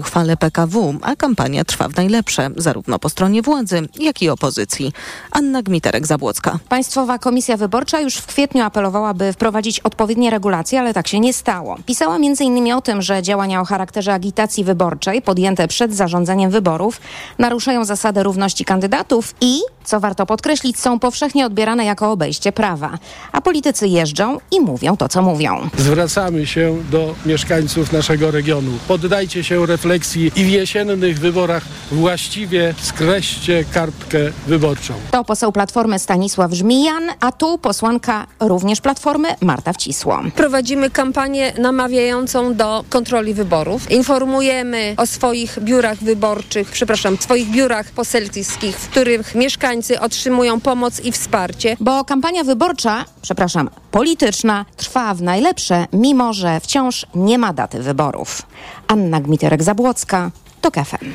uchwale PKW, a kampania trwa w najlepsze, zarówno po stronie władzy, jak i opozycji. Anna Gmiterek-Zabłocka. Państwowa Komisja Wyborcza już w kwietniu apelowała, by wprowadzić odpowiednie regulacje, ale tak się nie stało. Pisała m.in. o tym, że działania o charakterze agitacji wyborczej podjęte przed zarządzeniem wyborów naruszają zasadę równości kandydatów i, co warto podkreślić, są powszechnie odbierane jako obejście prawa. A politycy jeżdżą i mówią to, co mówią. Zwracamy się do mieszkańców naszego regionu. Poddajcie się refleksji i w jesiennych wyborach właściwie skreślcie kartkę wyborczą. To poseł Platformy Stanisław Żmijan, a tu posłanka również Platformy Marta Wcisło. Prowadzimy kampanię namawiającą do kontroli wyborów. Informujemy o swoich biurach wyborczych, przepraszam, swoich biurach poselskich, w których mieszkańcy otrzymują pomoc i wsparcie. Bo kampania wyborcza, przepraszam, polityczna trwa w najlepsze, mimo że wciąż nie ma daty wyborów. Anna Gmiterek-Zabłocka, TOK FM.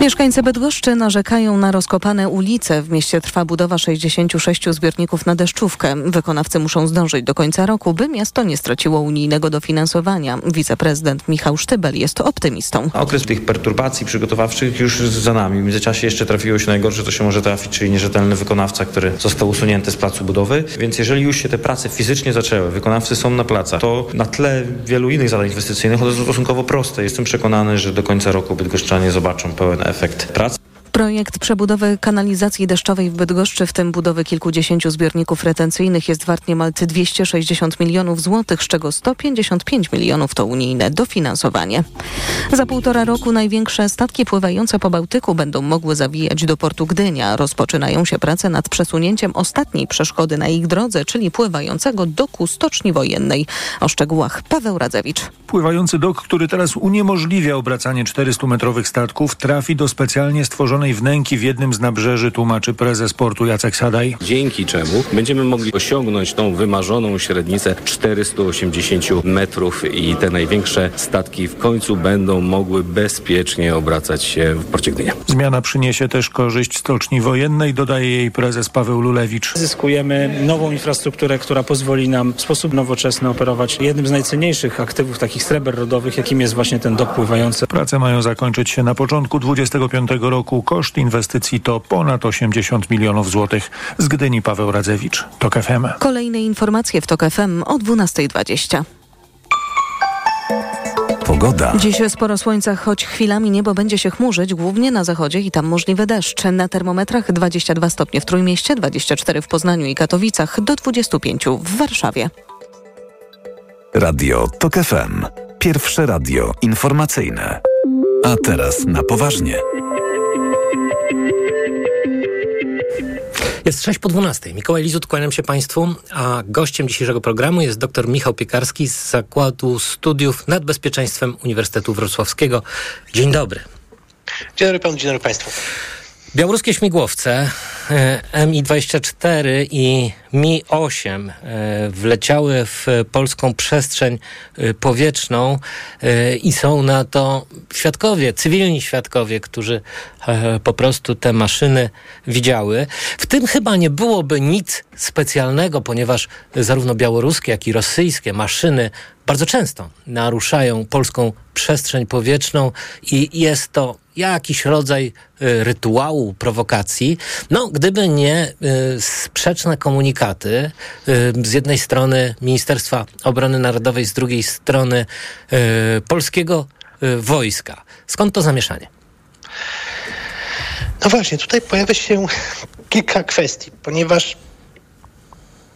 Mieszkańcy Bydgoszczy narzekają na rozkopane ulice. W mieście trwa budowa 66 zbiorników na deszczówkę. Wykonawcy muszą zdążyć do końca roku, by miasto nie straciło unijnego dofinansowania. Wiceprezydent Michał Sztybel jest optymistą. Okres tych perturbacji przygotowawczych już za nami. W międzyczasie jeszcze trafiło się najgorsze, to się może trafić, czyli nierzetelny wykonawca, który został usunięty z placu budowy. Więc jeżeli już się te prace fizycznie zaczęły, wykonawcy są na placach, to na tle wielu innych zadań inwestycyjnych to jest stosunkowo proste. Jestem przekonany, że do końca roku bydgoszczanie zobaczą pełen efekt pracy. Projekt przebudowy kanalizacji deszczowej w Bydgoszczy, w tym budowy kilkudziesięciu zbiorników retencyjnych jest wart niemal 260 milionów złotych, z czego 155 milionów to unijne dofinansowanie. Za półtora roku największe statki pływające po Bałtyku będą mogły zawijać do portu Gdynia. Rozpoczynają się prace nad przesunięciem ostatniej przeszkody na ich drodze, czyli pływającego doku Stoczni Wojennej. O szczegółach Paweł Radzewicz. Pływający dok, który teraz uniemożliwia obracanie 400-metrowych statków, trafi do specjalnie stworzonej wnęki w jednym z nabrzeży, tłumaczy prezes portu Jacek Sadaj. Dzięki czemu będziemy mogli osiągnąć tą wymarzoną średnicę 480 metrów i te największe statki w końcu będą mogły bezpiecznie obracać się w porcie Gdynia. Zmiana przyniesie też korzyść stoczni wojennej, dodaje jej prezes Paweł Lulewicz. Zyskujemy nową infrastrukturę, która pozwoli nam w sposób nowoczesny operować jednym z najcenniejszych aktywów takich sreber rodowych, jakim jest właśnie ten dok pływający. Prace mają zakończyć się na początku 25 roku. Koszt inwestycji to ponad 80 milionów złotych. Z Gdyni Paweł Radzewicz, TOK FM. Kolejne informacje w TOK FM o 12.20. Pogoda. Dziś sporo słońca, choć chwilami niebo będzie się chmurzyć, głównie na zachodzie i tam możliwy deszcz. Na termometrach 22 stopnie w Trójmieście, 24 w Poznaniu i Katowicach, do 25 w Warszawie. Radio TOK FM. Pierwsze radio informacyjne. A teraz na poważnie. Jest 6 po 12. Mikołaj Lizut, kłaniam się Państwu, a gościem dzisiejszego programu jest dr Michał Piekarski z Zakładu Studiów nad Bezpieczeństwem Uniwersytetu Wrocławskiego. Dzień dobry. Dzień dobry Panu, dzień dobry Państwu. Białoruskie śmigłowce Mi-24 i Mi-8 e, wleciały w polską przestrzeń e, powietrzną i są na to świadkowie, cywilni świadkowie, którzy po prostu te maszyny widziały. W tym chyba nie byłoby nic specjalnego, ponieważ zarówno białoruskie, jak i rosyjskie maszyny bardzo często naruszają polską przestrzeń powietrzną i jest to jakiś rodzaj rytuału, prowokacji. No, gdyby nie sprzeczne komunikaty z jednej strony Ministerstwa Obrony Narodowej, z drugiej strony polskiego wojska. Skąd to zamieszanie? No właśnie, tutaj pojawia się kilka kwestii, ponieważ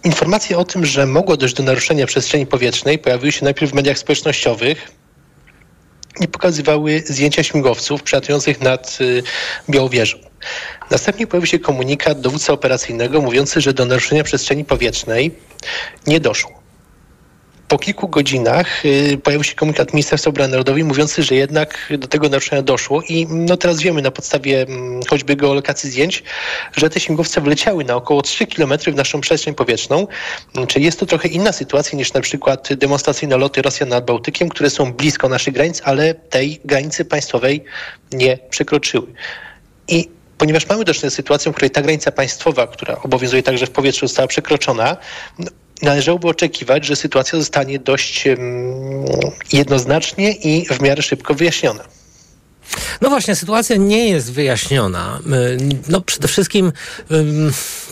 informacje o tym, że mogło dojść do naruszenia przestrzeni powietrznej, pojawiły się najpierw w mediach społecznościowych i pokazywały zdjęcia śmigłowców przelatujących nad y, Białowieżą. Następnie pojawił się komunikat dowódcy operacyjnego mówiący, że do naruszenia przestrzeni powietrznej nie doszło. Po kilku godzinach y, pojawił się komunikat Ministerstwa Obrony Narodowej mówiący, że jednak do tego naruszenia doszło i no teraz wiemy na podstawie mm, choćby geolokacji zdjęć, że te śmigłowce wleciały na około 3 km w naszą przestrzeń powietrzną. Czyli jest to trochę inna sytuacja niż na przykład demonstracyjne loty Rosjan nad Bałtykiem, które są blisko naszych granic, ale tej granicy państwowej nie przekroczyły. I ponieważ mamy do czynienia z sytuacją, w której ta granica państwowa, która obowiązuje także w powietrzu, została przekroczona, no, należałoby oczekiwać, że sytuacja zostanie dość jednoznacznie i w miarę szybko wyjaśniona. No właśnie, sytuacja nie jest wyjaśniona. Y, no przede wszystkim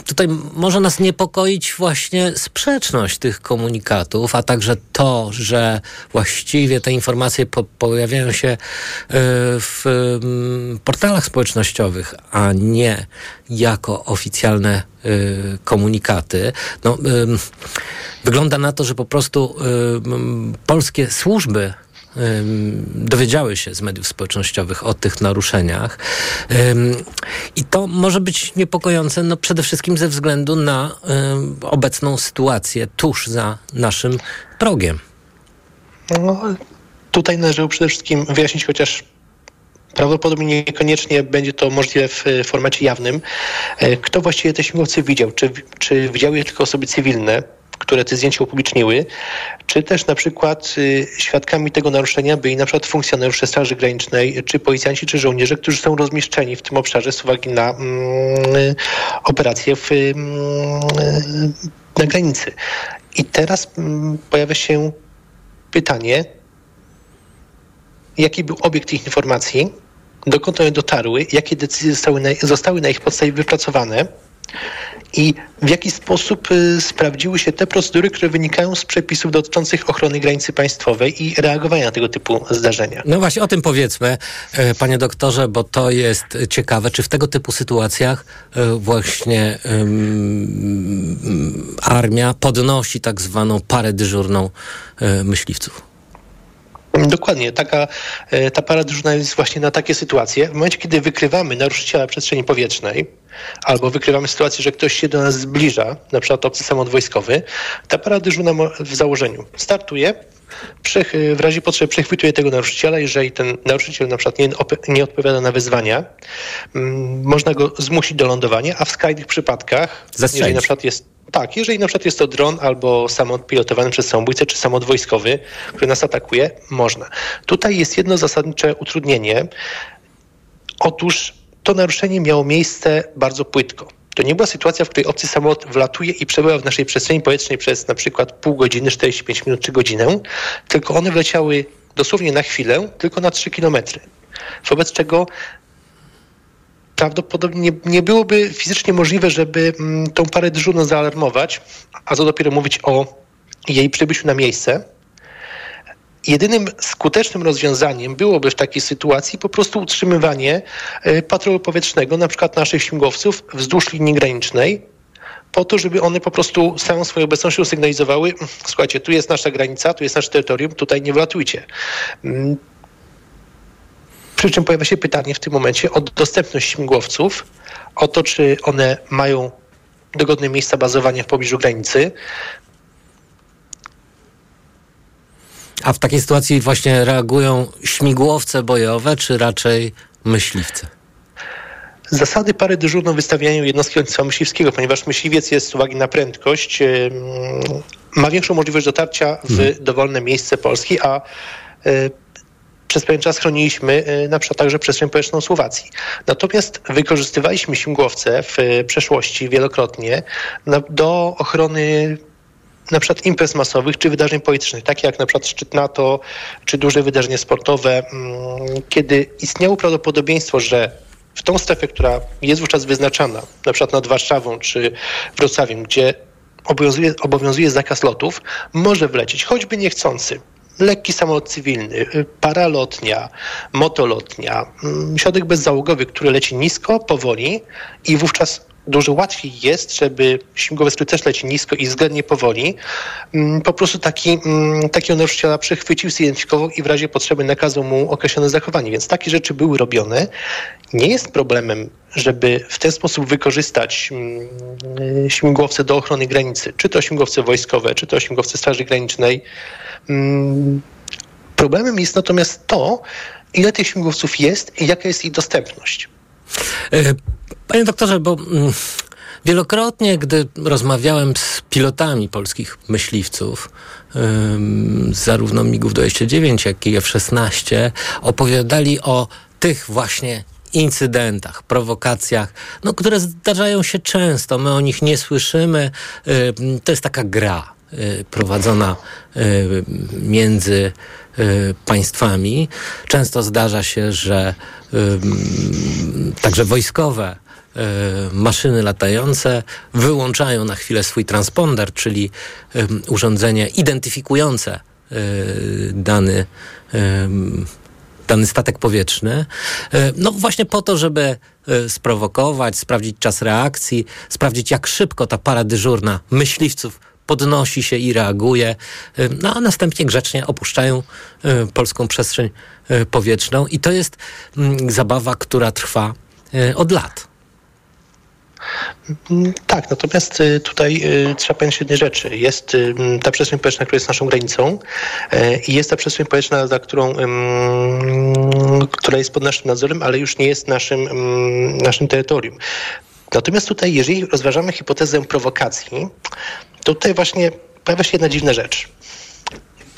tutaj może nas niepokoić właśnie sprzeczność tych komunikatów, a także to, że właściwie te informacje po pojawiają się y, w portalach społecznościowych, a nie jako oficjalne y, komunikaty. No, wygląda na to, że po prostu polskie służby dowiedziały się z mediów społecznościowych o tych naruszeniach. I to może być niepokojące no przede wszystkim ze względu na obecną sytuację tuż za naszym progiem. No, tutaj należy przede wszystkim wyjaśnić, chociaż Prawdopodobnie niekoniecznie będzie to możliwe w formacie jawnym. E, kto właściwie te śmigłowce widział? Czy, czy widziały je tylko osoby cywilne? Które te zdjęcia upubliczniły, czy też na przykład y, świadkami tego naruszenia byli na przykład funkcjonariusze Straży Granicznej, czy policjanci, czy żołnierze, którzy są rozmieszczeni w tym obszarze z uwagi na mm, operacje w, mm, na granicy. I teraz mm, pojawia się pytanie, jaki był obiekt tych informacji, dokąd one dotarły, jakie decyzje zostały na, zostały na ich podstawie wypracowane i w jaki sposób y, sprawdziły się te procedury, które wynikają z przepisów dotyczących ochrony granicy państwowej i reagowania na tego typu zdarzenia. No właśnie o tym powiedzmy, e, panie doktorze, bo to jest ciekawe. Czy w tego typu sytuacjach e, właśnie um, armia podnosi tak zwaną parę dyżurną e, myśliwców? Dokładnie, taka, ta para dyżurna jest właśnie na takie sytuacje. W momencie, kiedy wykrywamy naruszyciela przestrzeni powietrznej, albo wykrywamy sytuację, że ktoś się do nas zbliża, na przykład obcy samolot wojskowy, ta para dyżurna w założeniu startuje, w razie potrzeby przechwytuje tego naruszyciela. Jeżeli ten naruszyciel na przykład nie, nie odpowiada na wyzwania, mm, można go zmusić do lądowania, a w skrajnych przypadkach, Zastrzelić. jeżeli na przykład jest tak, jeżeli na przykład jest to dron albo samolot pilotowany przez samobójcę, czy samolot wojskowy, który nas atakuje, można. Tutaj jest jedno zasadnicze utrudnienie. Otóż to naruszenie miało miejsce bardzo płytko. To nie była sytuacja, w której obcy samolot wlatuje i przebywa w naszej przestrzeni powietrznej przez na przykład pół godziny, 45 minut czy godzinę, tylko one wleciały dosłownie na chwilę, tylko na 3 kilometry. Wobec czego prawdopodobnie nie, nie byłoby fizycznie możliwe, żeby mm, tą parę dyżurną zaalarmować, a co dopiero mówić o jej przybyciu na miejsce. Jedynym skutecznym rozwiązaniem byłoby w takiej sytuacji po prostu utrzymywanie e, patrolu powietrznego, na przykład naszych śmigłowców wzdłuż linii granicznej, po to, żeby one po prostu całą swoją obecnością sygnalizowały, słuchajcie, tu jest nasza granica, tu jest nasze terytorium, tutaj nie wlatujcie. Mm. Przy czym pojawia się pytanie w tym momencie o dostępność śmigłowców, o to, czy one mają dogodne miejsca bazowania w pobliżu granicy. A w takiej sytuacji właśnie reagują śmigłowce bojowe, czy raczej myśliwce? Zasady pary dyżurną wystawiają jednostki lotnictwa myśliwskiego, ponieważ myśliwiec jest z uwagi na prędkość, ma większą możliwość dotarcia w hmm. dowolne miejsce Polski, a e, przez pewien czas chroniliśmy e, na przykład także przestrzeń powietrzną Słowacji. Natomiast wykorzystywaliśmy śmigłowce w przeszłości wielokrotnie do ochrony na przykład imprez masowych czy wydarzeń politycznych, takie jak na przykład szczyt NATO czy duże wydarzenie sportowe, mm, kiedy istniało prawdopodobieństwo, że w tą strefę, która jest wówczas wyznaczana, na przykład nad Warszawą czy Wrocławiem, gdzie obowiązuje, obowiązuje zakaz lotów, może wlecieć choćby niechcący. Lekki samolot cywilny, paralotnia, motolotnia, mm, środek bezzałogowy, który leci nisko, powoli i wówczas dużo łatwiej jest, żeby śmigłowiec, który też leci nisko i względnie powoli, mm, po prostu taki, mm, takiego naruszyciela przechwycił, zidentyfikował i w razie potrzeby nakazał mu określone zachowanie. Więc takie rzeczy były robione. Nie jest problemem, żeby w ten sposób wykorzystać mm, śmigłowce do ochrony granicy, czy to śmigłowce wojskowe, czy to śmigłowce Straży Granicznej. Problemem jest natomiast to, ile tych śmigłowców jest i jaka jest ich dostępność. E, panie doktorze, bo mm, wielokrotnie, gdy rozmawiałem z pilotami polskich myśliwców, zarówno MIGów 29, jak i F-16, opowiadali o tych właśnie incydentach, prowokacjach, no, które zdarzają się często. My o nich nie słyszymy. To jest taka gra prowadzona y, między y, państwami. Często zdarza się, że także wojskowe y, maszyny latające wyłączają na chwilę swój transponder, czyli urządzenie identyfikujące y, dany dany statek powietrzny. No właśnie po to, żeby sprowokować, sprawdzić czas reakcji, sprawdzić jak szybko ta para dyżurna myśliwców podnosi się i reaguje, e, no a następnie grzecznie opuszczają e, polską przestrzeń e, powietrzną i to jest mm, zabawa, która trwa od lat. Mm, Tak, natomiast y, tutaj y, trzeba pamiętać jednej rzeczy. Jest y, m, ta przestrzeń powietrzna, która jest naszą granicą i jest ta przestrzeń powietrzna, za którą, która jest pod naszym nadzorem, ale już nie jest naszym, ym, naszym terytorium. Natomiast tutaj, jeżeli rozważamy hipotezę prowokacji, to tutaj właśnie pojawia się jedna dziwna rzecz.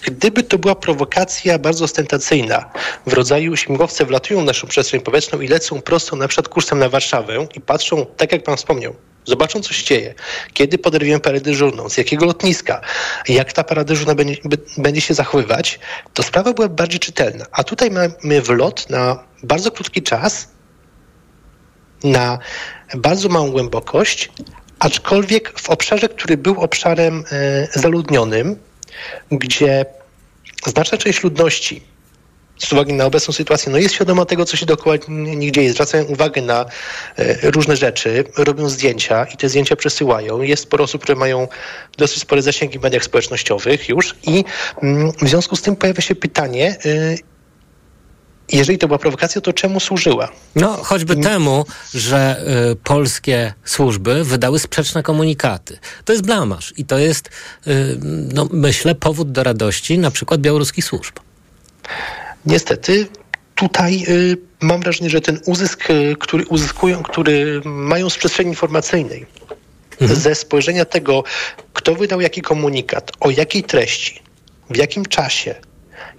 Gdyby to była prowokacja bardzo ostentacyjna, w rodzaju śmigłowce wlatują w naszą przestrzeń powietrzną i lecą prosto na przykład kursem na Warszawę i patrzą, tak jak pan wspomniał, zobaczą co się dzieje, kiedy poderwiemy parę dyżurną, z jakiego lotniska, jak ta para dyżurna będzie, będzie się zachowywać, to sprawa była bardziej czytelna. A tutaj mamy wlot na bardzo krótki czas, na bardzo małą głębokość, aczkolwiek w obszarze, który był obszarem e, zaludnionym, gdzie znaczna część ludności z uwagi na obecną sytuację, no jest świadoma tego, co się dookoła nich dzieje. Zwracają uwagę na e, różne rzeczy, robią zdjęcia i te zdjęcia przesyłają. Jest sporo osób, które mają dosyć spore zasięgi w mediach społecznościowych już i mm, w związku z tym pojawia się pytanie, y, jeżeli to była prowokacja, to czemu służyła? No, choćby temu, że y, polskie służby wydały sprzeczne komunikaty. To jest blamasz i to jest, y, no, myślę, powód do radości na przykład białoruskich służb. Niestety tutaj y, mam wrażenie, że ten uzysk, y, który uzyskują, który mają z przestrzeni informacyjnej, ze spojrzenia tego, kto wydał jaki komunikat, o jakiej treści, w jakim czasie,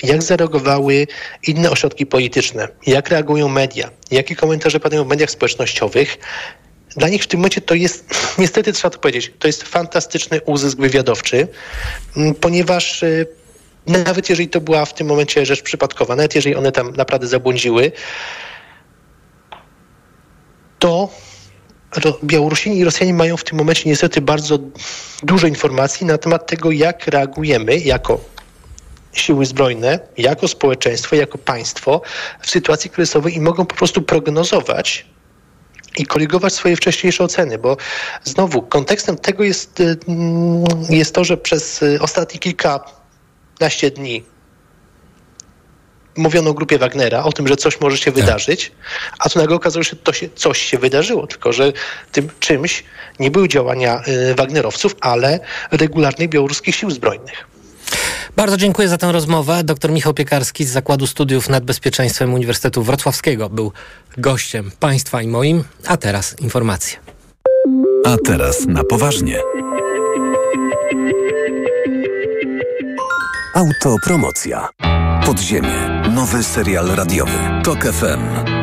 jak zareagowały inne ośrodki polityczne, jak reagują media, jakie komentarze padają w mediach społecznościowych, dla nich w tym momencie to jest, niestety trzeba to powiedzieć, to jest fantastyczny uzysk wywiadowczy, ponieważ y, nawet jeżeli to była w tym momencie rzecz przypadkowa, nawet jeżeli one tam naprawdę zabłądziły, to Białorusini i Rosjanie mają w tym momencie niestety bardzo dużo informacji na temat tego, jak reagujemy jako siły zbrojne, jako społeczeństwo, jako państwo w sytuacji kryzysowej i mogą po prostu prognozować i korygować swoje wcześniejsze oceny, bo znowu kontekstem tego jest, y, mm, jest to, że przez y, ostatnie kilkanaście dni mówiono o grupie Wagnera, o tym, że coś może się wydarzyć, a tu nagle okazało się, że to się, coś się wydarzyło, tylko że tym czymś nie były działania y, Wagnerowców, ale regularnych białoruskich sił zbrojnych. Bardzo dziękuję za tę rozmowę. Dr Michał Piekarski z Zakładu Studiów nad Bezpieczeństwem Uniwersytetu Wrocławskiego był gościem państwa i moim. A teraz informacje. A teraz na poważnie. Autopromocja. Podziemie. Nowy serial radiowy. Tok FM.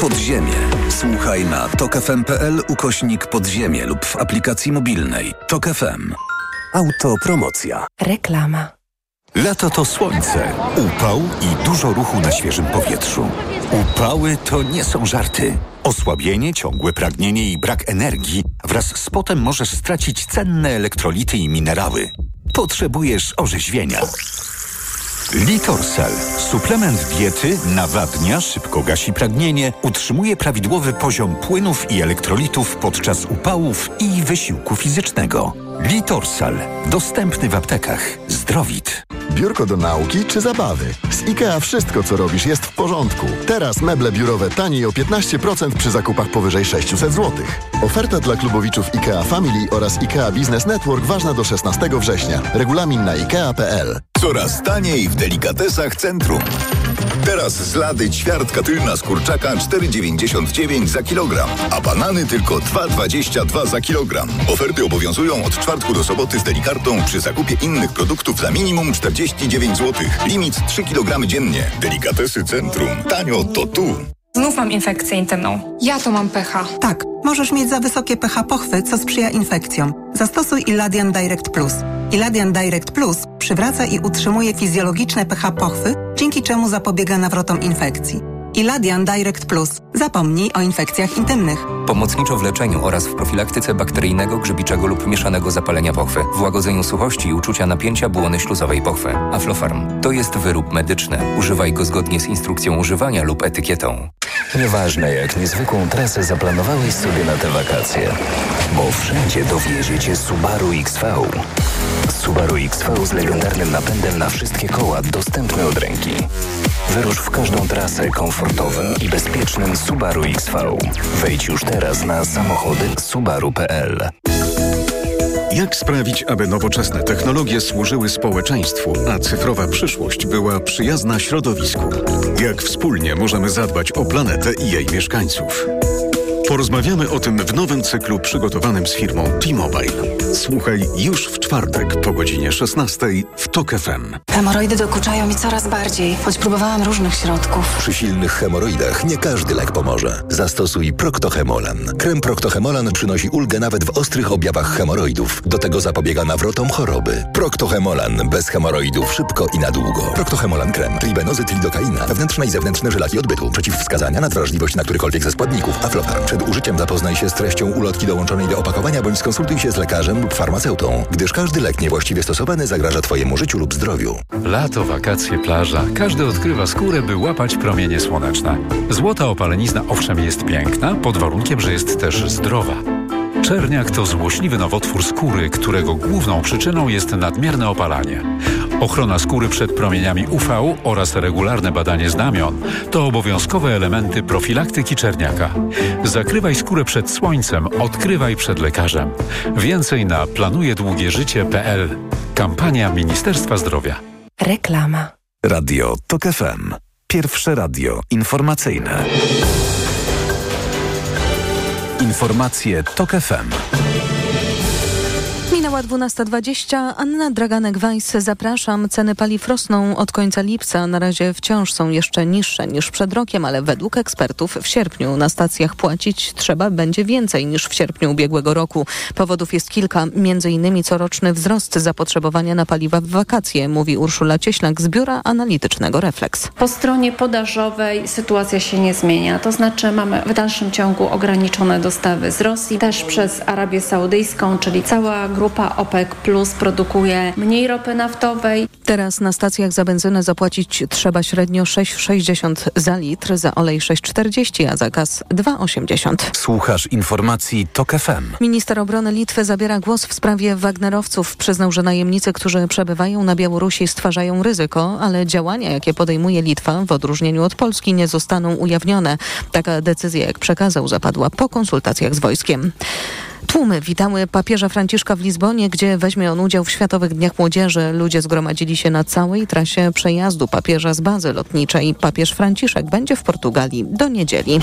Podziemie. Słuchaj na tokefm.pl ukośnik podziemie lub w aplikacji mobilnej. Tok FM. Autopromocja. Reklama. Lato to słońce, upał i dużo ruchu na świeżym powietrzu. Upały to nie są żarty. Osłabienie, ciągłe pragnienie i brak energii wraz z potem możesz stracić cenne elektrolity i minerały. Potrzebujesz orzeźwienia. Litorsal. Suplement diety nawadnia, szybko gasi pragnienie, utrzymuje prawidłowy poziom płynów i elektrolitów podczas upałów i wysiłku fizycznego. Litorsal. Dostępny w aptekach. Zdrowit. Biurko do nauki czy zabawy? Z IKEA wszystko, co robisz, jest w porządku. Teraz meble biurowe taniej o 15% przy zakupach powyżej 600 zł. Oferta dla klubowiczów IKEA Family oraz IKEA Business Network ważna do 16 września. Regulamin na IKEA.pl. Coraz taniej w delikatesach centrum. Teraz z lady ćwiartka tylna z kurczaka 4,99 za kilogram, a banany tylko 2,22 za kilogram. Oferty obowiązują od czwartku do soboty z delikartą przy zakupie innych produktów za minimum 49 zł. Limit 3 kg dziennie. Delikatesy centrum. Tanio to tu. Znów mam infekcję intymną. Ja to mam pH. Tak, możesz mieć za wysokie pH pochwy, co sprzyja infekcjom. Zastosuj Iladian Direct Plus. Iladian Direct Plus przywraca i utrzymuje fizjologiczne pH pochwy, dzięki czemu zapobiega nawrotom infekcji. Iladian Direct Plus. Zapomnij o infekcjach intymnych. Pomocniczo w leczeniu oraz w profilaktyce bakteryjnego, grzybiczego lub mieszanego zapalenia pochwy, w łagodzeniu suchości i uczucia napięcia błony śluzowej pochwy. Aflofarm to jest wyrób medyczny. Używaj go zgodnie z instrukcją używania lub etykietą. Nieważne jak niezwykłą trasę zaplanowałeś sobie na te wakacje, bo wszędzie dowiezie cię Subaru XV. Subaru XV z legendarnym napędem na wszystkie koła dostępny od ręki. Wyrusz w każdą trasę komfortowym i bezpiecznym Subaru XV. Wejdź już teraz na samochody subaru.pl. Jak sprawić, aby nowoczesne technologie służyły społeczeństwu, a cyfrowa przyszłość była przyjazna środowisku? Jak wspólnie możemy zadbać o planetę i jej mieszkańców? Porozmawiamy o tym w nowym cyklu przygotowanym z firmą T-Mobile. Słuchaj już w czwartek po godzinie 16 w TOK FM. Hemoroidy dokuczają mi coraz bardziej, choć próbowałam różnych środków. Przy silnych hemoroidach nie każdy lek pomoże. Zastosuj Proctohemolan. Krem Proctohemolan przynosi ulgę nawet w ostrych objawach hemoroidów. Do tego zapobiega nawrotom choroby. Proctohemolan bez hemoroidów szybko i na długo. Proctohemolan krem, tribenozy, tridokaina, wewnętrzne i zewnętrzne żylaki odbytu. Przeciwwskazania na wrażliwość na którykolwiek ze składników. Aflofarm. Przed użyciem zapoznaj się z treścią ulotki dołączonej do opakowania bądź skonsultuj się z lekarzem lub farmaceutą, gdyż każdy lek niewłaściwie stosowany zagraża Twojemu życiu lub zdrowiu. Lato, wakacje, plaża. Każdy odkrywa skórę, by łapać promienie słoneczne. Złota opalenizna owszem jest piękna, pod warunkiem, że jest też zdrowa. Czerniak to złośliwy nowotwór skóry, którego główną przyczyną jest nadmierne opalanie. Ochrona skóry przed promieniami UV oraz regularne badanie znamion to obowiązkowe elementy profilaktyki czerniaka. Zakrywaj skórę przed słońcem, odkrywaj przed lekarzem. Więcej na planujedługieżycie.pl. Kampania Ministerstwa Zdrowia. Reklama. Radio TOK FM. Pierwsze radio informacyjne. Informacje TOK FM. Minęła 12.20. Anna Draganek-Weiss, zapraszam. Ceny paliw rosną od końca lipca. Na razie wciąż są jeszcze niższe niż przed rokiem, ale według ekspertów w sierpniu na stacjach płacić trzeba będzie więcej niż w sierpniu ubiegłego roku. Powodów jest kilka, między innymi coroczny wzrost zapotrzebowania na paliwa w wakacje, mówi Urszula Cieślak z Biura Analitycznego Reflex. Po stronie podażowej sytuacja się nie zmienia, to znaczy mamy w dalszym ciągu ograniczone dostawy z Rosji, też przez Arabię Saudyjską, czyli cała grupa OPEC Plus produkuje mniej ropy naftowej. Teraz na stacjach za benzynę zapłacić trzeba średnio 6,60 za litr, za olej 6,40, a za gaz 2,80. Słuchasz informacji TOK FM. Minister obrony Litwy zabiera głos w sprawie Wagnerowców. Przyznał, że najemnicy, którzy przebywają na Białorusi stwarzają ryzyko, ale działania, jakie podejmuje Litwa w odróżnieniu od Polski nie zostaną ujawnione. Taka decyzja, jak przekazał, zapadła po konsultacjach z wojskiem. Tłumy witały papieża Franciszka w Lizbonie, gdzie weźmie on udział w Światowych Dniach Młodzieży. Ludzie zgromadzili się na całej trasie przejazdu papieża z bazy lotniczej. Papież Franciszek będzie w Portugalii do niedzieli.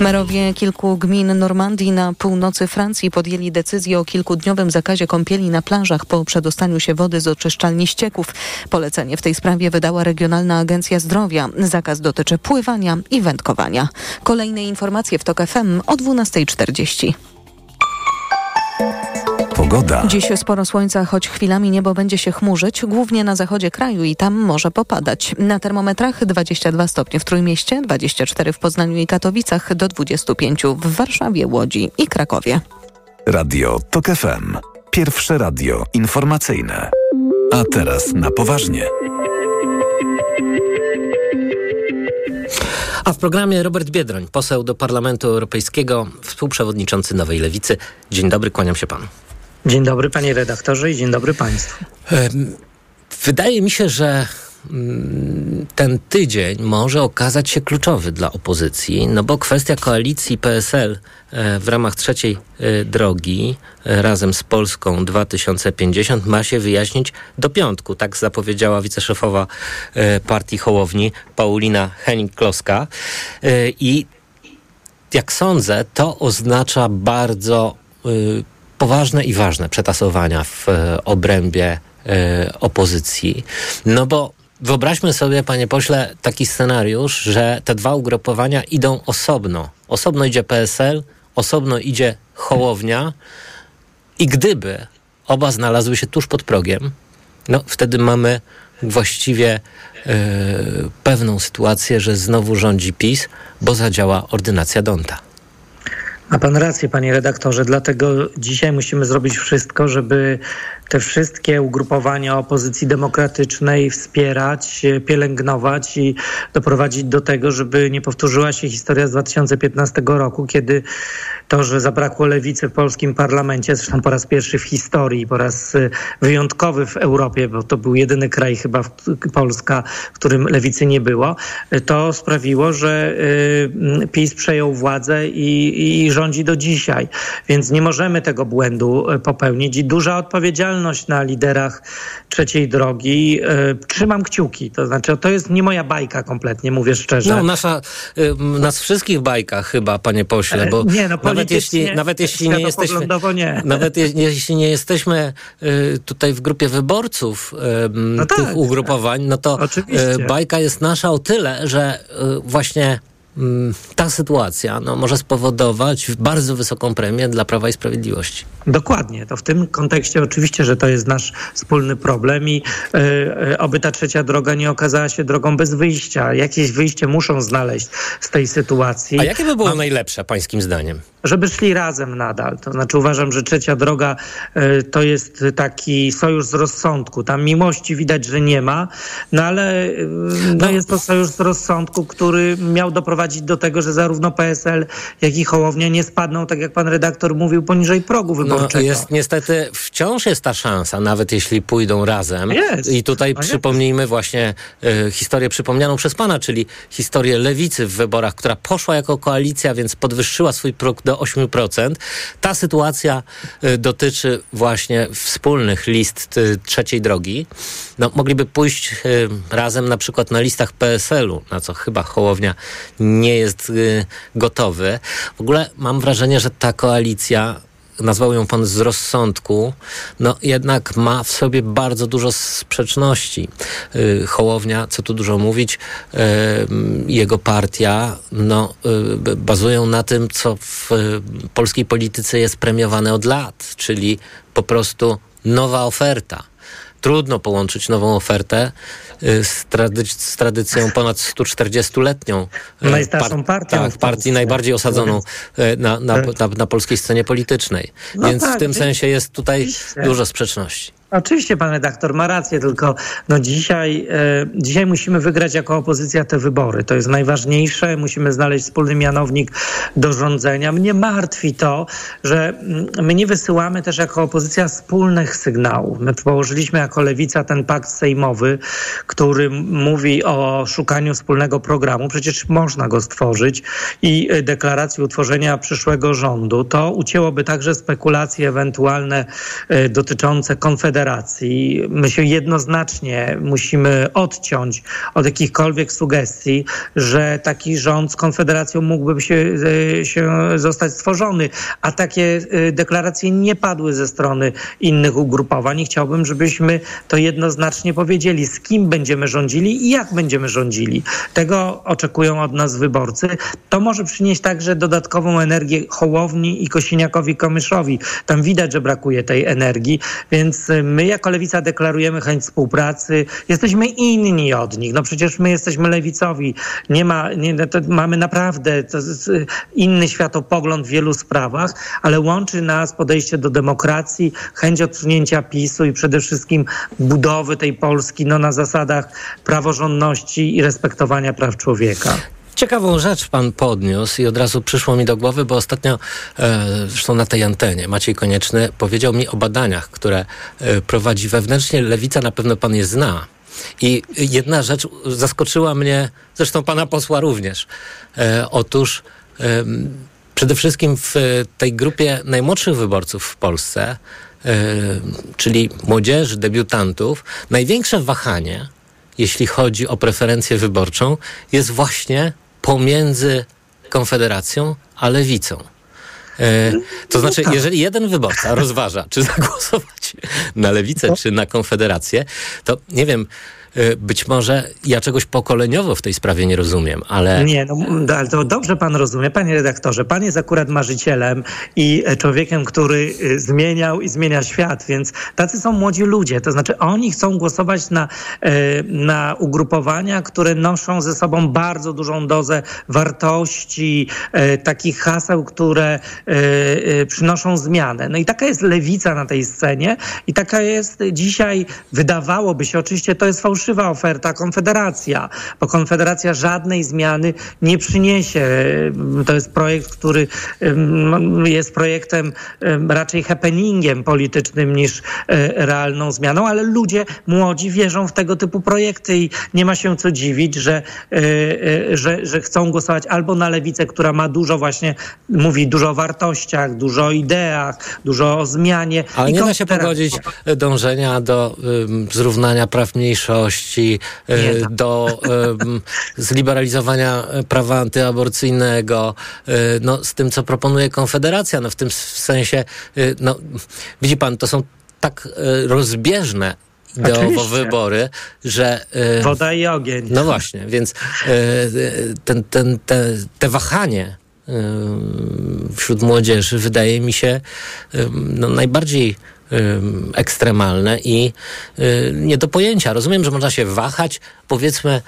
Merowie kilku gmin Normandii na północy Francji podjęli decyzję o kilkudniowym zakazie kąpieli na plażach po przedostaniu się wody z oczyszczalni ścieków. Polecenie w tej sprawie wydała Regionalna Agencja Zdrowia. Zakaz dotyczy pływania i wędkowania. Kolejne informacje w TOK FM o 12.40. Pogoda. Dziś sporo słońca, choć chwilami niebo będzie się chmurzyć, głównie na zachodzie kraju i tam może popadać. Na termometrach 22 stopnie w Trójmieście, 24 w Poznaniu i Katowicach, do 25 w Warszawie, Łodzi i Krakowie. Radio TOK FM. Pierwsze radio informacyjne. A teraz na poważnie. A w programie Robert Biedroń, poseł do Parlamentu Europejskiego, współprzewodniczący Nowej Lewicy. Dzień dobry, kłaniam się panu. Dzień dobry panie redaktorze i dzień dobry państwu. wydaje mi się, że mm, ten tydzień może okazać się kluczowy dla opozycji, no bo kwestia koalicji PSL e, w ramach trzeciej e, drogi e, razem z Polską 2050 ma się wyjaśnić do piątku. Tak zapowiedziała wiceszefowa partii Hołowni Paulina Henning-Kloska. I jak sądzę, to oznacza bardzo poważne i ważne przetasowania w obrębie opozycji. No bo Wyobraźmy sobie, panie pośle, taki scenariusz, że te dwa ugrupowania idą osobno. Osobno idzie PSL, osobno idzie Hołownia i gdyby oba znalazły się tuż pod progiem, no wtedy mamy właściwie yy, pewną sytuację, że znowu rządzi PiS, bo zadziała ordynacja Donta. Ma pan rację, panie redaktorze, dlatego dzisiaj musimy zrobić wszystko, żeby te wszystkie ugrupowania opozycji demokratycznej wspierać, pielęgnować i doprowadzić do tego, żeby nie powtórzyła się historia z 2015 roku, kiedy to, że zabrakło lewicy w polskim parlamencie, zresztą po raz pierwszy w historii, po raz y, wyjątkowy w Europie, bo to był jedyny kraj chyba Polska, w którym lewicy nie było, to sprawiło, że PiS przejął władzę i, i rządzi do dzisiaj. Więc nie możemy tego błędu popełnić i duża odpowiedzialność na liderach trzeciej drogi. Trzymam kciuki, to znaczy to jest nie moja bajka kompletnie, mówię szczerze. No nasza, nas wszystkich bajka chyba, panie pośle, bo nie, no, nawet jeśli, nawet jeśli nie jesteśmy, nie. nawet je, jeśli nie jesteśmy y, tutaj w grupie wyborców no tych tak, ugrupowań, no to bajka jest nasza o tyle, że właśnie ta sytuacja no, może spowodować bardzo wysoką premię dla Prawa i Sprawiedliwości. Dokładnie. To w tym kontekście oczywiście, że to jest nasz wspólny problem i yy, oby ta trzecia droga nie okazała się drogą bez wyjścia. Jakieś wyjście muszą znaleźć z tej sytuacji. A jakie by było A... najlepsze pańskim zdaniem? Żeby szli razem nadal. To znaczy uważam, że trzecia droga yy, to jest taki sojusz z rozsądku. Tam miłości widać, że nie ma, no ale yy, no, no jest to sojusz z rozsądku, który miał doprowadzić doprowadzić do tego, że zarówno PSL, jak i Hołownia nie spadną, tak jak pan redaktor mówił, poniżej progu no, wyborczego. No jest, niestety wciąż jest ta szansa, nawet jeśli pójdą razem. Jest. I tutaj no przypomnijmy jest. właśnie y, historię przypomnianą przez pana, czyli historię lewicy w wyborach, która poszła jako koalicja, więc podwyższyła swój próg do 8%. Ta sytuacja y, dotyczy właśnie wspólnych list y, trzeciej drogi. No, mogliby pójść razem na przykład na listach PSL-u, na co chyba Hołownia nie jest y, gotowy. W ogóle mam wrażenie, że ta koalicja nazwał ją pan z rozsądku, no jednak ma w sobie bardzo dużo sprzeczności. Y, Hołownia, co tu dużo mówić, y, jego partia, no, bazują na tym, co w polskiej polityce jest premiowane od lat, czyli po prostu nowa oferta. Trudno połączyć nową ofertę Y, z, trady z tradycją ponad 140-letnią. Y, Najstarszą partią. Tak, partii najbardziej osadzoną y, na, na, na, na polskiej scenie politycznej. No Więc tak, w tym sensie jest tutaj dużo sprzeczności. Oczywiście pan redaktor ma rację, tylko no dzisiaj, e, dzisiaj musimy wygrać jako opozycja te wybory. To jest najważniejsze. Musimy znaleźć wspólny mianownik do rządzenia. Mnie martwi to, że mm, my nie wysyłamy też jako opozycja wspólnych sygnałów. My położyliśmy jako lewica ten pakt sejmowy, który mówi o szukaniu wspólnego programu. Przecież można go stworzyć i e, deklaracji utworzenia przyszłego rządu. To ucięłoby także spekulacje ewentualne e, dotyczące konfederacji Federacji. My się jednoznacznie musimy odciąć od jakichkolwiek sugestii, że taki rząd z Konfederacją mógłby się, e, się zostać stworzony, a takie e, deklaracje nie padły ze strony innych ugrupowań i chciałbym, żebyśmy to jednoznacznie powiedzieli, z kim będziemy rządzili i jak będziemy rządzili. Tego oczekują od nas wyborcy. To może przynieść także dodatkową energię Hołowni i Kosiniakowi Komyszowi. Tam widać, że brakuje tej energii, więc e, My jako lewica deklarujemy chęć współpracy. Jesteśmy inni od nich. No przecież my jesteśmy lewicowi. Nie ma, nie, mamy naprawdę inny światopogląd w wielu sprawach, ale łączy nas podejście do demokracji, chęć odsunięcia PiSu i przede wszystkim budowy tej Polski no, na zasadach praworządności i respektowania praw człowieka. Ciekawą rzecz pan podniósł i od razu przyszło mi do głowy, bo ostatnio, e, zresztą na tej antenie, Maciej Konieczny powiedział mi o badaniach, które e, prowadzi wewnętrznie Lewica, na pewno pan je zna. I jedna rzecz zaskoczyła mnie, zresztą pana posła również. E, otóż e, przede wszystkim w tej grupie najmłodszych wyborców w Polsce, e, czyli młodzieży, debiutantów, największe wahanie, jeśli chodzi o preferencję wyborczą, jest właśnie pomiędzy Konfederacją a Lewicą. E, to znaczy, jeżeli jeden wyborca rozważa, czy zagłosować na lewicę, czy na konfederację, to nie wiem, być może ja czegoś pokoleniowo w tej sprawie nie rozumiem, ale. Nie, no ale to dobrze pan rozumie, panie redaktorze. Pan jest akurat marzycielem i e, człowiekiem, który y, zmieniał i zmienia świat, więc tacy są młodzi ludzie. To znaczy, oni chcą głosować na, e, na ugrupowania, które noszą ze sobą bardzo dużą dozę wartości, e, takich haseł, które przynoszą zmianę. No i taka jest lewica na tej scenie i taka jest dzisiaj, wydawałoby się, oczywiście to jest fałszywa oferta, Konfederacja, bo Konfederacja żadnej zmiany nie przyniesie. To jest projekt, który jest projektem raczej happeningiem politycznym niż e, realną zmianą, ale ludzie młodzi wierzą w tego typu projekty i nie ma się co dziwić, że, e, e, że, że chcą głosować albo na lewicę, która ma dużo właśnie, mówi dużo o wartościach, dużo o ideach, dużo o zmianie. Ale nie da się pogodzić dążenia do um, zrównania praw mniejszości, y, do um, zliberalizowania prawa antyaborcyjnego, y, no, z tym, co proponuje Konfederacja. No, w tym sensie, y, no, widzi pan, to są tak rozbieżne ideowo wybory, że... Woda i ogień. No właśnie, więc ten, ten, te, te wahanie wśród młodzieży wydaje mi się no, najbardziej ekstremalne i nie do pojęcia. Rozumiem, że można się wahać, powiedzmy,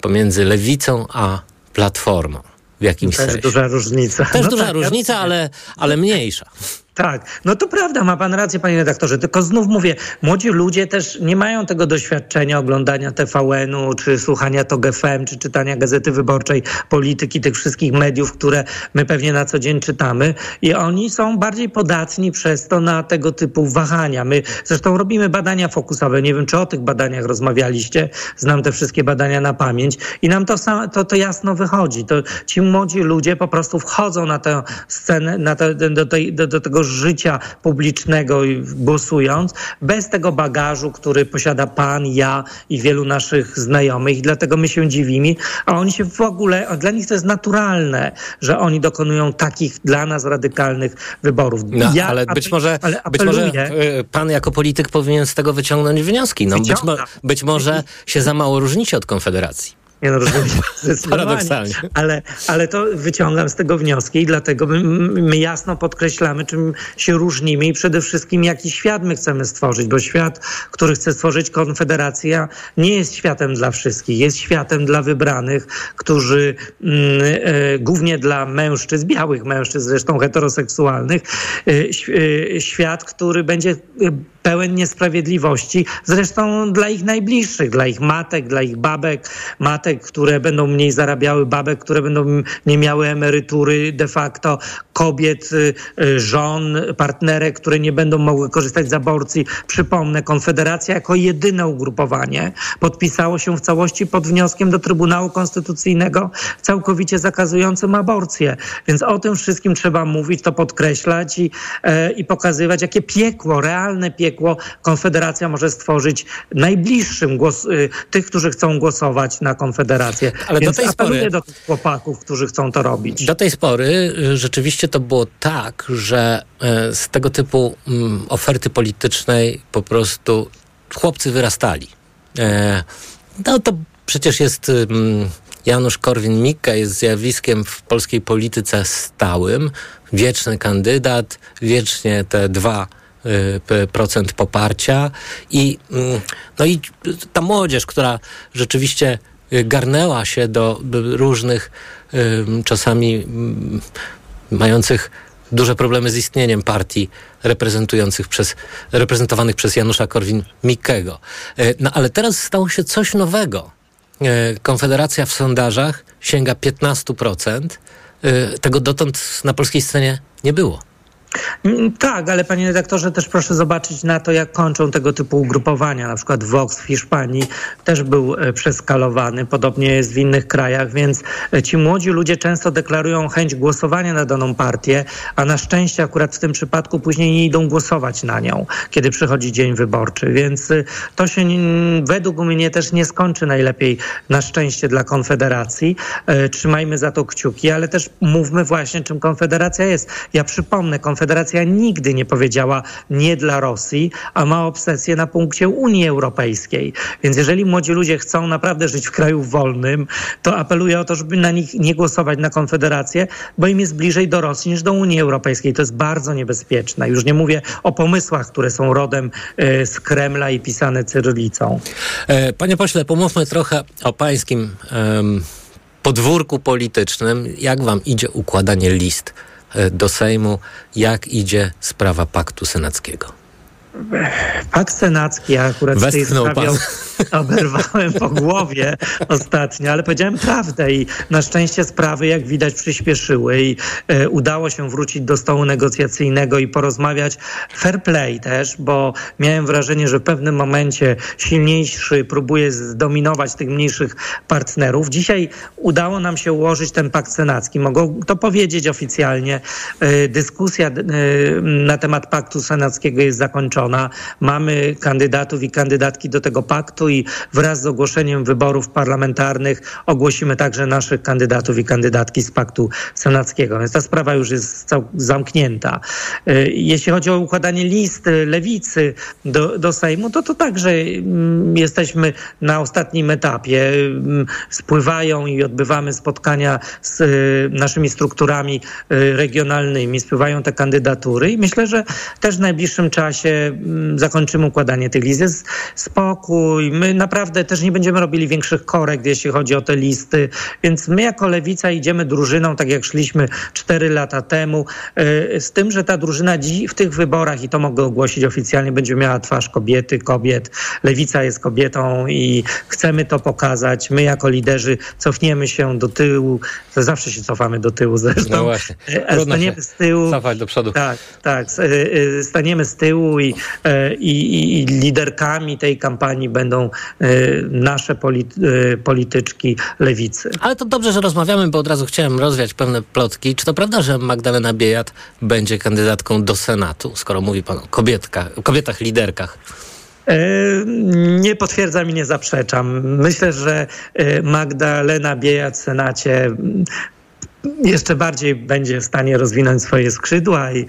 pomiędzy lewicą a platformą w jakimś Też sensie. duża różnica. Też No duża tak, różnica, ale, ale mniejsza. Tak, no to prawda, ma pan rację, panie redaktorze, tylko znów mówię, młodzi ludzie też nie mają tego doświadczenia oglądania TVN-u, czy słuchania TOG FM, czy czytania Gazety Wyborczej, polityki, tych wszystkich mediów, które my pewnie na co dzień czytamy. I oni są bardziej podatni przez to na tego typu wahania. My zresztą robimy badania fokusowe, nie wiem, czy o tych badaniach rozmawialiście, znam te wszystkie badania na pamięć. I nam to, to, to jasno wychodzi. To ci młodzi ludzie po prostu wchodzą na tę scenę, na te, do, tej, do, do tego życia publicznego i głosując, bez tego bagażu, który posiada pan, ja i wielu naszych znajomych. I dlatego my się dziwimy, a oni się w ogóle, a dla nich to jest naturalne, że oni dokonują takich dla nas radykalnych wyborów. No, Ja ale apel- być może, ale być może y, pan jako polityk powinien z tego wyciągnąć wnioski. No, być, mo- być może się za mało różnicie od Konfederacji. Nie no, rozumiem. Paradoksalnie. Ale, ale to wyciągam z tego wnioski i dlatego my, my jasno podkreślamy, czym się różnimy i przede wszystkim jaki świat my chcemy stworzyć, bo świat, który chce stworzyć Konfederacja nie jest światem dla wszystkich, jest światem dla wybranych, którzy mm, e, głównie dla mężczyzn, białych mężczyzn zresztą heteroseksualnych, e, e, świat, który będzie pełen niesprawiedliwości, zresztą dla ich najbliższych, dla ich matek, dla ich babek, matek, które będą mniej zarabiały, babek, które będą nie miały emerytury de facto, kobiet, y, y, żon, partnerek, które nie będą mogły korzystać z aborcji. Przypomnę, Konfederacja jako jedyne ugrupowanie podpisało się w całości pod wnioskiem do Trybunału Konstytucyjnego całkowicie zakazującym aborcję. Więc o tym wszystkim trzeba mówić, to podkreślać i, e, i pokazywać, jakie piekło, realne piekło Konfederacja może stworzyć najbliższym głos, y, tych, którzy chcą głosować na Konfederację. Ale do Więc tej apeluję pory- do tych chłopaków, którzy chcą to robić. Do tej pory y, rzeczywiście to było tak, że y, z tego typu mm, oferty politycznej po prostu chłopcy wyrastali. E, No to przecież jest ym, Janusz Korwin-Mikke jest zjawiskiem w polskiej polityce stałym, wieczny kandydat, wiecznie te dwa y, procent poparcia i mm, no i ta młodzież, która rzeczywiście y, garnęła się do różnych czasami mających duże problemy z istnieniem partii reprezentujących przez, reprezentowanych przez Janusza Korwin-Mikkego. E, No ale teraz stało się coś nowego. Konfederacja w sondażach sięga 15%. Tego dotąd na polskiej scenie nie było. Mm, tak, ale panie redaktorze, też proszę zobaczyć na to, jak kończą tego typu ugrupowania. Na przykład Vox w Hiszpanii też był e, przeskalowany, podobnie jest w innych krajach, więc e, ci młodzi ludzie często deklarują chęć głosowania na daną partię, a na szczęście akurat w tym przypadku później nie idą głosować na nią, kiedy przychodzi dzień wyborczy. Więc e, to się według mnie też nie skończy najlepiej na szczęście dla Konfederacji. Trzymajmy za to kciuki, ale też mówmy właśnie, czym Konfederacja jest. Ja przypomnę, Konfederacja nigdy nie powiedziała nie dla Rosji, a ma obsesję na punkcie Unii Europejskiej. Więc jeżeli młodzi ludzie chcą naprawdę żyć w kraju wolnym, to apeluję o to, żeby na nich nie głosować na Konfederację, bo im jest bliżej do Rosji niż do Unii Europejskiej. To jest bardzo niebezpieczne. Już nie mówię o pomysłach, które są rodem e, z Kremla i pisane cyrylicą. E, panie pośle, pomówmy trochę o pańskim um, podwórku politycznym. Jak wam idzie układanie list? E, do Sejmu, jak idzie sprawa paktu senackiego. Pakt senacki, ja akurat Westchnął w tej sprawie oberwałem po głowie ostatnio, ale powiedziałem prawdę i na szczęście sprawy, jak widać, przyspieszyły i e, udało się wrócić do stołu negocjacyjnego i porozmawiać fair play też, bo miałem wrażenie, że w pewnym momencie silniejszy próbuje zdominować tych mniejszych partnerów. Dzisiaj udało nam się ułożyć ten pakt senacki. Mogę to powiedzieć oficjalnie. E, dyskusja e, na temat paktu senackiego jest zakończona. Mamy kandydatów i kandydatki do tego paktu i wraz z ogłoszeniem wyborów parlamentarnych ogłosimy także naszych kandydatów i kandydatki z Paktu Senackiego. Więc ta sprawa już jest zamknięta. Y, jeśli chodzi o układanie list lewicy do, do Sejmu, to to także mm, jesteśmy na ostatnim etapie. Mm, spływają i odbywamy spotkania z y, naszymi strukturami y, regionalnymi, spływają te kandydatury i myślę, że też w najbliższym czasie mm, zakończymy układanie tych list. Jest spokój, My naprawdę też nie będziemy robili większych korekt, jeśli chodzi o te listy, więc my jako Lewica idziemy drużyną, tak jak szliśmy cztery lata temu, e, z tym, że ta drużyna w tych wyborach, i to mogę ogłosić oficjalnie, będzie miała twarz kobiety, kobiet. Lewica jest kobietą i chcemy to pokazać. My jako liderzy cofniemy się do tyłu, to zawsze się cofamy do tyłu zresztą. No właśnie. E, staniemy z tyłu. Cofać do przodu. Tak, tak. E, staniemy z tyłu i, i, i liderkami tej kampanii będą Y, nasze y, polityczki lewicy. Ale to dobrze, że rozmawiamy, bo od razu chciałem rozwiać pewne plotki. Czy to prawda, że Magdalena Biejat będzie kandydatką do Senatu, skoro mówi pan o kobietka, kobietach liderkach? E, nie potwierdzam i nie zaprzeczam. Myślę, że Magdalena Biejat w Senacie mm, jeszcze bardziej będzie w stanie rozwinąć swoje skrzydła i,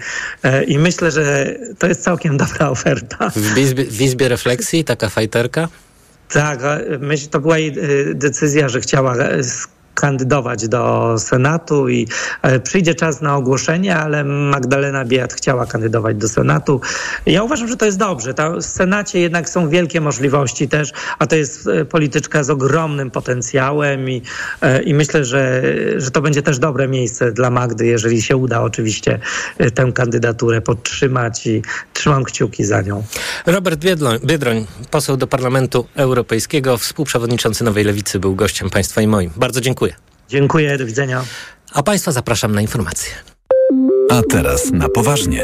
i myślę, że to jest całkiem dobra oferta. W izbie, w izbie refleksji taka fajterka? Tak, myślę, to była jej y, decyzja, że chciała kandydować do Senatu i e, przyjdzie czas na ogłoszenie, ale Magdalena Biat chciała kandydować do Senatu. Ja uważam, że to jest dobrze. w Senacie jednak są wielkie możliwości też, a to jest e, polityczka z ogromnym potencjałem i, e, i myślę, że, że to będzie też dobre miejsce dla Magdy, jeżeli się uda oczywiście tę kandydaturę podtrzymać i trzymam kciuki za nią. Robert Biedroń, Biedroń poseł do Parlamentu Europejskiego, współprzewodniczący Nowej Lewicy, był gościem państwa i moim. Bardzo dziękuję. Dziękuję, do widzenia. A Państwa zapraszam na informacje. A teraz na poważnie.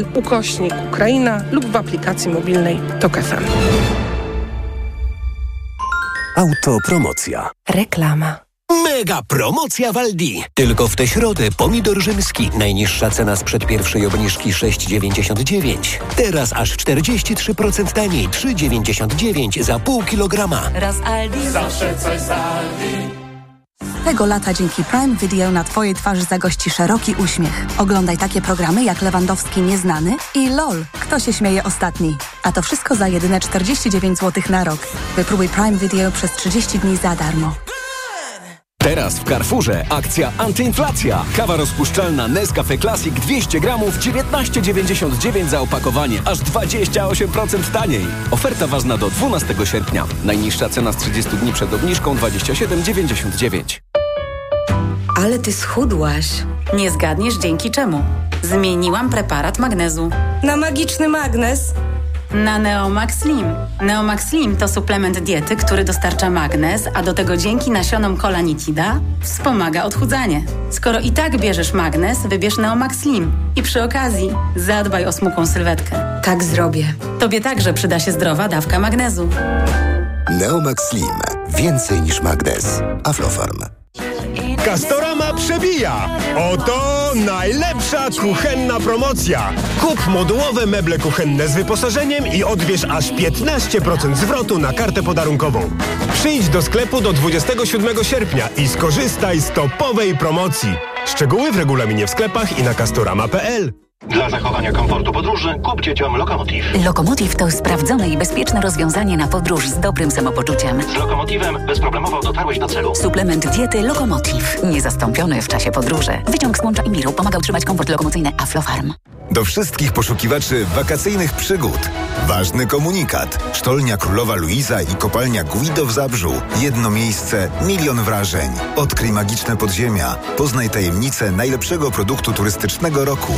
ukośnik Ukraina lub w aplikacji mobilnej TOK FM. Autopromocja. Reklama. Mega promocja Waldi. Tylko w tę środę pomidor rzymski. Najniższa cena sprzed pierwszej obniżki 6,99. Teraz aż 43% taniej 3,99 za pół kilograma. Raz Aldi. Zawsze coś z Aldi. Tego lata dzięki Prime Video na Twojej twarzy zagości szeroki uśmiech. Oglądaj takie programy jak Lewandowski Nieznany i LOL. Kto się śmieje ostatni? A to wszystko za jedyne 49 zł na rok. Wypróbuj Prime Video przez 30 dni za darmo. Teraz w Carrefourze akcja antyinflacja. Kawa rozpuszczalna Nescafe Classic 200 gramów 19,99 za opakowanie, aż 28% taniej. Oferta ważna do 12 sierpnia. Najniższa cena z 30 dni przed obniżką 27,99. Ale ty schudłaś. Nie zgadniesz dzięki czemu. Zmieniłam preparat magnezu. Na magiczny magnez? Na Neomax Slim. Neomax Slim to suplement diety, który dostarcza magnez, a do tego dzięki nasionom kolanitida wspomaga odchudzanie. Skoro i tak bierzesz magnez, wybierz Neomax Slim. I przy okazji zadbaj o smukłą sylwetkę. Tak zrobię. Tobie także przyda się zdrowa dawka magnezu. Neomax Slim. Więcej niż magnez. Aflofarm. Castorama przebija! Oto najlepsza kuchenna promocja! Kup modułowe meble kuchenne z wyposażeniem i odbierz aż 15% zwrotu na kartę podarunkową. Przyjdź do sklepu do 27 sierpnia i skorzystaj z topowej promocji. Szczegóły w regulaminie w sklepach i na castorama.pl. Dla zachowania komfortu podróży kup dzieciom Lokomotiv. Lokomotiv to sprawdzone i bezpieczne rozwiązanie na podróż z dobrym samopoczuciem. Z Lokomotivem bezproblemowo dotarłeś do celu. Suplement diety Lokomotiv. Niezastąpiony w czasie podróży. Wyciąg z łącza Imiru pomaga utrzymać komfort lokomocyjny Aflofarm. Do wszystkich poszukiwaczy wakacyjnych przygód. Ważny komunikat. Sztolnia Królowa Luiza i kopalnia Guido w Zabrzu. Jedno miejsce, milion wrażeń. Odkryj magiczne podziemia. Poznaj tajemnicę najlepszego produktu turystycznego roku.